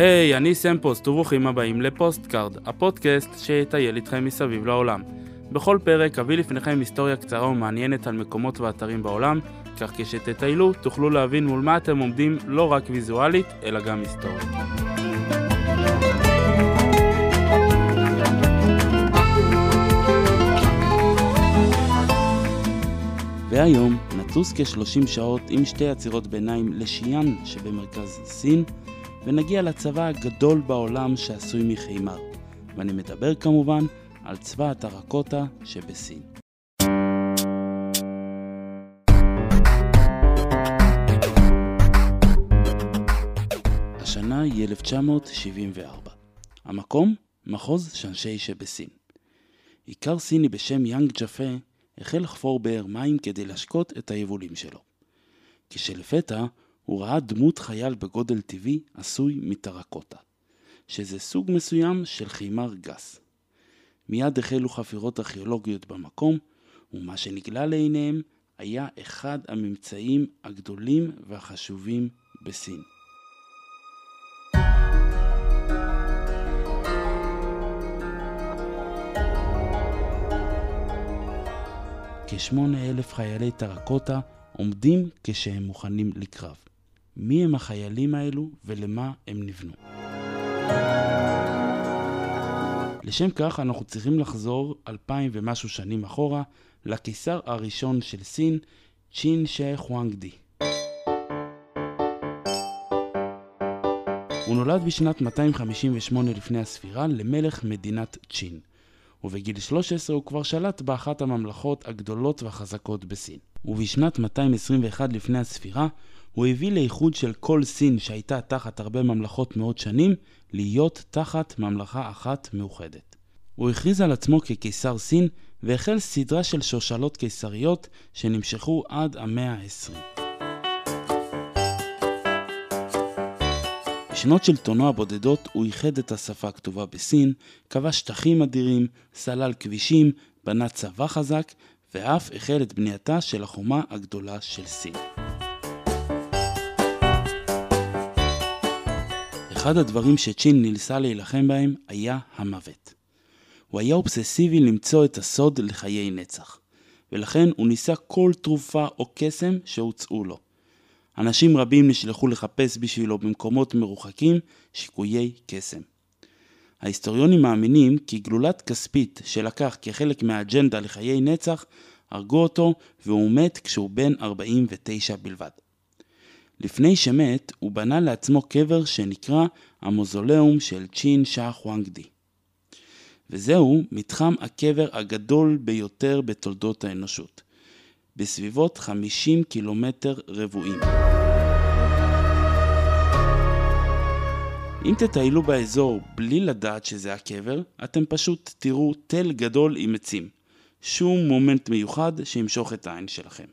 היי, היי, אני סם פוסט וברוכים הבאים לפוסטקארד, הפודקאסט שיטייל איתכם מסביב לעולם. בכל פרק אביא לפניכם היסטוריה קצרה ומעניינת על מקומות ואתרים בעולם, כך כשתטיילו תוכלו להבין מול מה אתם עומדים לא רק ויזואלית, אלא גם היסטורית. והיום נטוס כ-30 שעות עם שתי עצירות ביניים לשיאן שבמרכז סין, ונגיע לצבא הגדול בעולם שעשוי מחימר. ואני מדבר כמובן על צבא הטרקוטה שבסין. השנה היא 1974. המקום? מחוז שאנשי שבסין. עיקר סיני בשם יאנג ג'פה החל לחפור באר מים כדי להשקות את היבולים שלו. כשלפתע הוא ראה דמות חייל בגודל טבעי עשוי מטרקוטה, שזה סוג מסוים של חימר גס. מיד החלו חפירות ארכיאולוגיות במקום, ומה שנגלה לעיניהם היה אחד הממצאים הגדולים והחשובים בסין. כשמונה אלף חיילי טרקוטה עומדים כשהם מוכנים לקרב. מי הם החיילים האלו ולמה הם נבנו. לשם כך אנחנו צריכים לחזור אלפיים ומשהו שנים אחורה לקיסר הראשון של סין, צ'ין שי חואנגדי. הוא נולד בשנת 258 לפני הספירה למלך מדינת צ'ין, ובגיל 13 הוא כבר שלט באחת הממלכות הגדולות והחזקות בסין. ובשנת 221 לפני הספירה הוא הביא לאיחוד של כל סין שהייתה תחת הרבה ממלכות מאות שנים, להיות תחת ממלכה אחת מאוחדת. הוא הכריז על עצמו כקיסר סין והחל סדרה של שושלות קיסריות שנמשכו עד המאה ה-20. בשנות שלטונו הבודדות הוא איחד את השפה הכתובה בסין, כבש שטחים אדירים, סלל כבישים, בנה צבא חזק, ואף החל את בנייתה של החומה הגדולה של סין. אחד הדברים שצ'ין נלסה להילחם בהם היה המוות. הוא היה אובססיבי למצוא את הסוד לחיי נצח, ולכן הוא ניסה כל תרופה או קסם שהוצאו לו. אנשים רבים נשלחו לחפש בשבילו במקומות מרוחקים שיקויי קסם. ההיסטוריונים מאמינים כי גלולת כספית שלקח כחלק מהאג'נדה לחיי נצח, הרגו אותו והוא מת כשהוא בן 49 בלבד. לפני שמת, הוא בנה לעצמו קבר שנקרא המוזולאום של צ'ין שאה חואנגדי. וזהו מתחם הקבר הגדול ביותר בתולדות האנושות, בסביבות 50 קילומטר רבועים. אם תטיילו באזור בלי לדעת שזה הקבר, אתם פשוט תראו תל גדול עם עצים. שום מומנט מיוחד שימשוך את העין שלכם.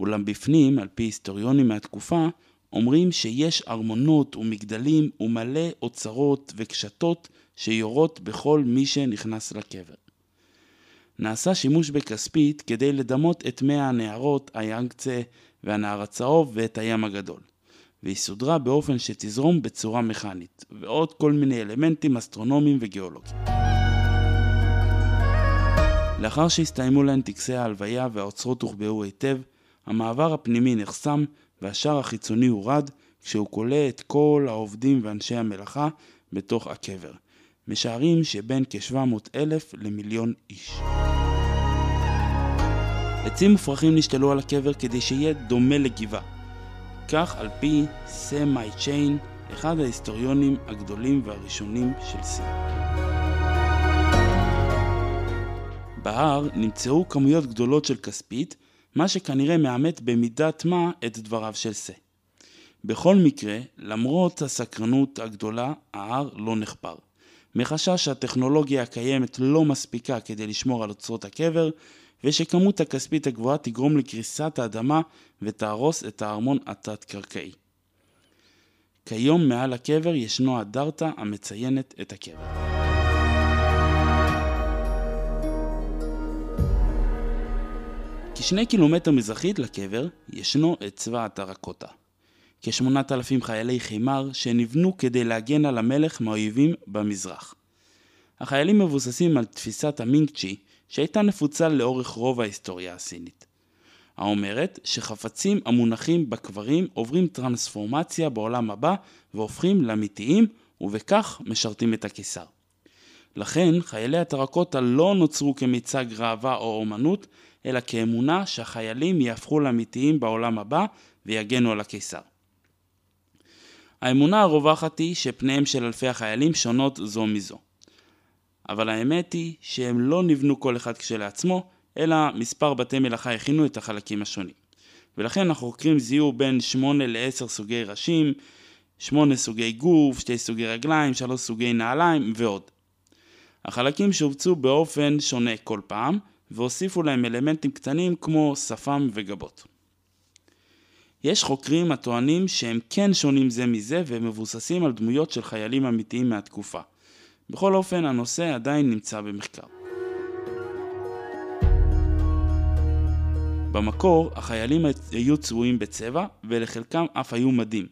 אולם בפנים, על פי היסטוריונים מהתקופה, אומרים שיש ארמונות ומגדלים ומלא אוצרות וקשתות שיורות בכל מי שנכנס לקבר. נעשה שימוש בכספית כדי לדמות את מי הנהרות, היאנגצה והנהר הצהוב ואת הים הגדול. והיא סודרה באופן שתזרום בצורה מכנית, ועוד כל מיני אלמנטים אסטרונומיים וגיאולוגיים. לאחר שהסתיימו להן טקסי ההלוויה והאוצרות הוחבאו היטב, המעבר הפנימי נחסם והשער החיצוני הורד, כשהוא כולא את כל העובדים ואנשי המלאכה בתוך הקבר. משערים שבין כ-700 אלף למיליון איש. עצים מופרכים נשתלו על הקבר כדי שיהיה דומה לגבעה. כך על פי סם מי צ'יין, אחד ההיסטוריונים הגדולים והראשונים של סין. בהר נמצאו כמויות גדולות של כספית, מה שכנראה מאמת במידת מה את דבריו של סה. בכל מקרה, למרות הסקרנות הגדולה, ההר לא נחפר. מחשש שהטכנולוגיה הקיימת לא מספיקה כדי לשמור על אוצרות הקבר, ושכמות הכספית הגבוהה תגרום לקריסת האדמה ותהרוס את הארמון התת-קרקעי. כיום מעל הקבר ישנו אדרטה המציינת את הקבר. כשני קילומטר מזרחית לקבר ישנו את צבא הטרקוטה. כ-8,000 חיילי חימר שנבנו כדי להגן על המלך מהאויבים במזרח. החיילים מבוססים על תפיסת המינג צ'י שהייתה נפוצה לאורך רוב ההיסטוריה הסינית. האומרת שחפצים המונחים בקברים עוברים טרנספורמציה בעולם הבא והופכים לאמיתיים ובכך משרתים את הקיסר. לכן חיילי הטרקוטה לא נוצרו כמיצג ראווה או אומנות, אלא כאמונה שהחיילים יהפכו לאמיתיים בעולם הבא ויגנו על הקיסר. האמונה הרווחת היא שפניהם של אלפי החיילים שונות זו מזו. אבל האמת היא שהם לא נבנו כל אחד כשלעצמו, אלא מספר בתי מלאכה הכינו את החלקים השונים. ולכן החוקרים זיהו בין 8 ל-10 סוגי ראשים, 8 סוגי גוף, 2 סוגי רגליים, 3 סוגי נעליים ועוד. החלקים שובצו באופן שונה כל פעם, והוסיפו להם אלמנטים קטנים כמו שפם וגבות. יש חוקרים הטוענים שהם כן שונים זה מזה והם מבוססים על דמויות של חיילים אמיתיים מהתקופה. בכל אופן, הנושא עדיין נמצא במחקר. במקור, החיילים היו צבועים בצבע, ולחלקם אף היו מדים.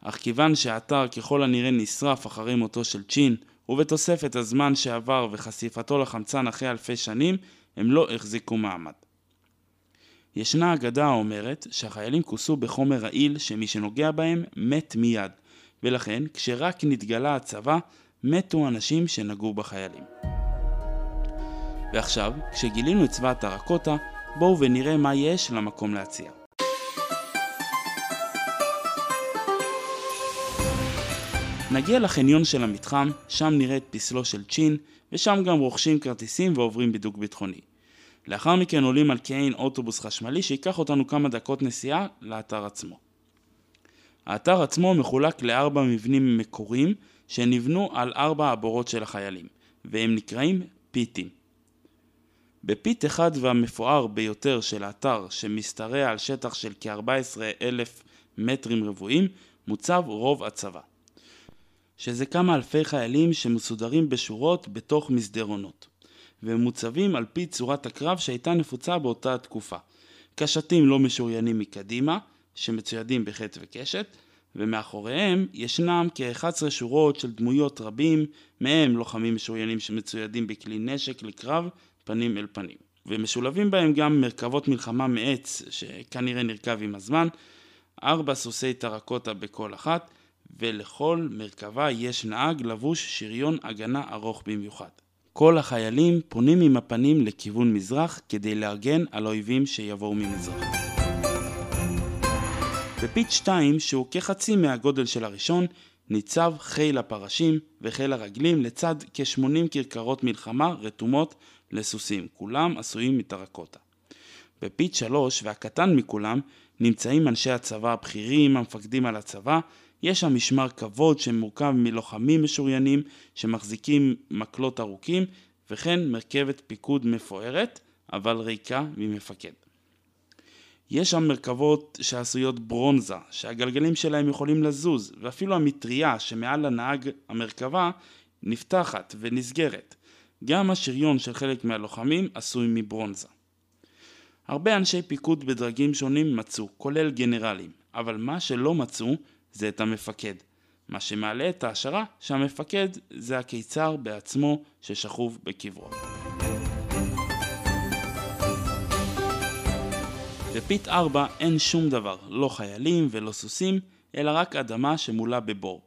אך כיוון שהאתר ככל הנראה נשרף אחרי מותו של צ'ין, ובתוספת הזמן שעבר וחשיפתו לחמצן אחרי אלפי שנים, הם לא החזיקו מעמד. ישנה אגדה האומרת שהחיילים כוסו בחומר רעיל שמי שנוגע בהם מת מיד, ולכן כשרק נתגלה הצבא, מתו אנשים שנגעו בחיילים. ועכשיו, כשגילינו את צבא הטרקוטה, בואו ונראה מה יש למקום להציע. נגיע לחניון של המתחם, שם נראה את פסלו של צ'ין, ושם גם רוכשים כרטיסים ועוברים בידוק ביטחוני. לאחר מכן עולים על קיין אוטובוס חשמלי שייקח אותנו כמה דקות נסיעה לאתר עצמו. האתר עצמו מחולק לארבע מבנים מקוריים שנבנו על ארבע הבורות של החיילים, והם נקראים פיטים. בפיט אחד והמפואר ביותר של האתר שמשתרע על שטח של כ-14 אלף מטרים רבועים מוצב רוב הצבא. שזה כמה אלפי חיילים שמסודרים בשורות בתוך מסדרונות. והם מוצבים על פי צורת הקרב שהייתה נפוצה באותה התקופה. קשתים לא משוריינים מקדימה, שמצוידים בחטא וקשת, ומאחוריהם ישנם כ-11 שורות של דמויות רבים, מהם לוחמים משוריינים שמצוידים בכלי נשק לקרב פנים אל פנים. ומשולבים בהם גם מרכבות מלחמה מעץ, שכנראה נרכב עם הזמן, ארבע סוסי טרקוטה בכל אחת, ולכל מרכבה יש נהג לבוש שריון הגנה ארוך במיוחד. כל החיילים פונים עם הפנים לכיוון מזרח כדי להגן על אויבים שיבואו ממזרח. בפיט 2, שהוא כחצי מהגודל של הראשון, ניצב חיל הפרשים וחיל הרגלים לצד כ-80 כרכרות מלחמה רתומות לסוסים, כולם עשויים מטרקוטה. בפיט 3, והקטן מכולם, נמצאים אנשי הצבא הבכירים, המפקדים על הצבא, יש שם משמר כבוד שמורכב מלוחמים משוריינים שמחזיקים מקלות ארוכים וכן מרכבת פיקוד מפוארת אבל ריקה ממפקד. יש שם מרכבות שעשויות ברונזה, שהגלגלים שלהם יכולים לזוז, ואפילו המטריה שמעל לנהג המרכבה נפתחת ונסגרת. גם השריון של חלק מהלוחמים עשוי מברונזה. הרבה אנשי פיקוד בדרגים שונים מצאו, כולל גנרלים, אבל מה שלא מצאו זה את המפקד. מה שמעלה את ההשערה שהמפקד זה הקיצר בעצמו ששכוב בקברו. בפיט 4 אין שום דבר, לא חיילים ולא סוסים, אלא רק אדמה שמולה בבור.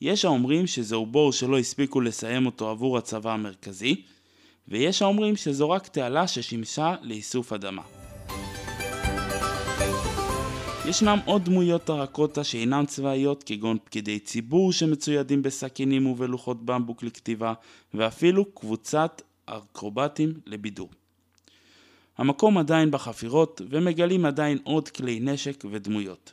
יש האומרים שזהו בור שלא הספיקו לסיים אותו עבור הצבא המרכזי, ויש האומרים שזו רק תעלה ששימשה לאיסוף אדמה. ישנם עוד דמויות טרקוטה שאינן צבאיות כגון פקידי ציבור שמצוידים בסכינים ובלוחות במבוק לכתיבה ואפילו קבוצת אקרובטים לבידור. המקום עדיין בחפירות ומגלים עדיין עוד כלי נשק ודמויות.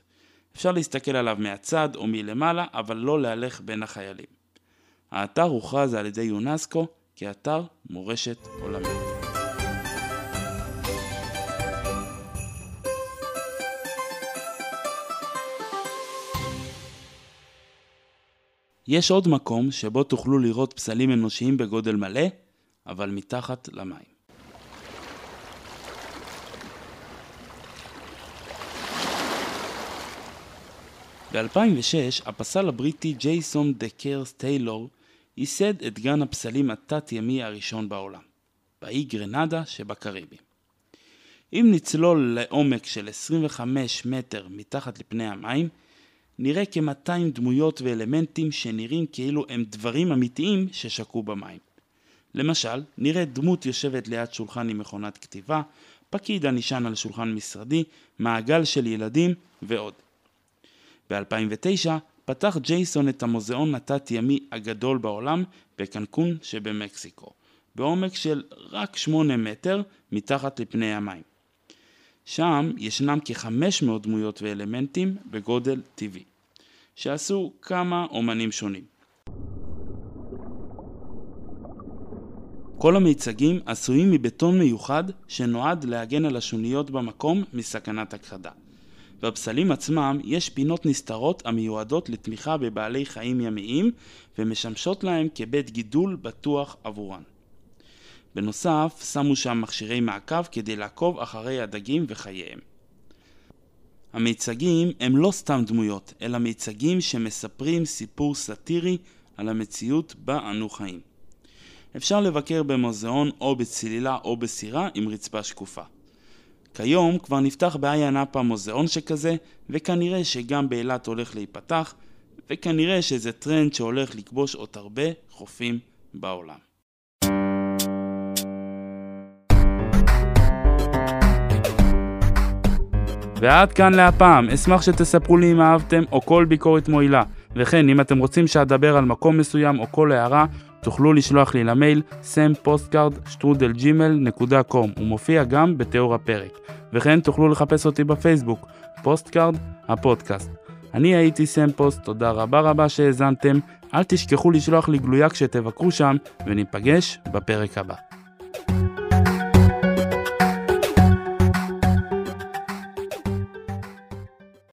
אפשר להסתכל עליו מהצד או מלמעלה אבל לא להלך בין החיילים. האתר הוכרז על ידי יונסקו כאתר מורשת עולמית. יש עוד מקום שבו תוכלו לראות פסלים אנושיים בגודל מלא, אבל מתחת למים. ב-2006 הפסל הבריטי ג'ייסון דה קרס טיילור ייסד את גן הפסלים התת-ימי הראשון בעולם, באי גרנדה שבקריבים. אם נצלול לעומק של 25 מטר מתחת לפני המים, נראה כ-200 דמויות ואלמנטים שנראים כאילו הם דברים אמיתיים ששקעו במים. למשל, נראה דמות יושבת ליד שולחן עם מכונת כתיבה, פקיד הנשען על שולחן משרדי, מעגל של ילדים ועוד. ב-2009 פתח ג'ייסון את המוזיאון התת-ימי הגדול בעולם בקנקון שבמקסיקו, בעומק של רק 8 מטר מתחת לפני המים. שם ישנם כ-500 דמויות ואלמנטים בגודל טבעי, שעשו כמה אומנים שונים. כל המיצגים עשויים מבטון מיוחד שנועד להגן על השוניות במקום מסכנת הכחדה. בפסלים עצמם יש פינות נסתרות המיועדות לתמיכה בבעלי חיים ימיים ומשמשות להם כבית גידול בטוח עבורן. בנוסף, שמו שם מכשירי מעקב כדי לעקוב אחרי הדגים וחייהם. המיצגים הם לא סתם דמויות, אלא מיצגים שמספרים סיפור סאטירי על המציאות בה אנו חיים. אפשר לבקר במוזיאון או בצלילה או בסירה עם רצפה שקופה. כיום כבר נפתח באיה נאפה מוזיאון שכזה, וכנראה שגם באילת הולך להיפתח, וכנראה שזה טרנד שהולך לכבוש עוד הרבה חופים בעולם. ועד כאן להפעם, אשמח שתספרו לי אם אהבתם או כל ביקורת מועילה. וכן, אם אתם רוצים שאדבר על מקום מסוים או כל הערה, תוכלו לשלוח לי למייל sampostcard.gmail.com הוא מופיע גם בתיאור הפרק. וכן תוכלו לחפש אותי בפייסבוק, פוסטקארד הפודקאסט. אני הייתי סם פוסט, תודה רבה רבה שהאזנתם, אל תשכחו לשלוח לי גלויה כשתבקרו שם, וניפגש בפרק הבא.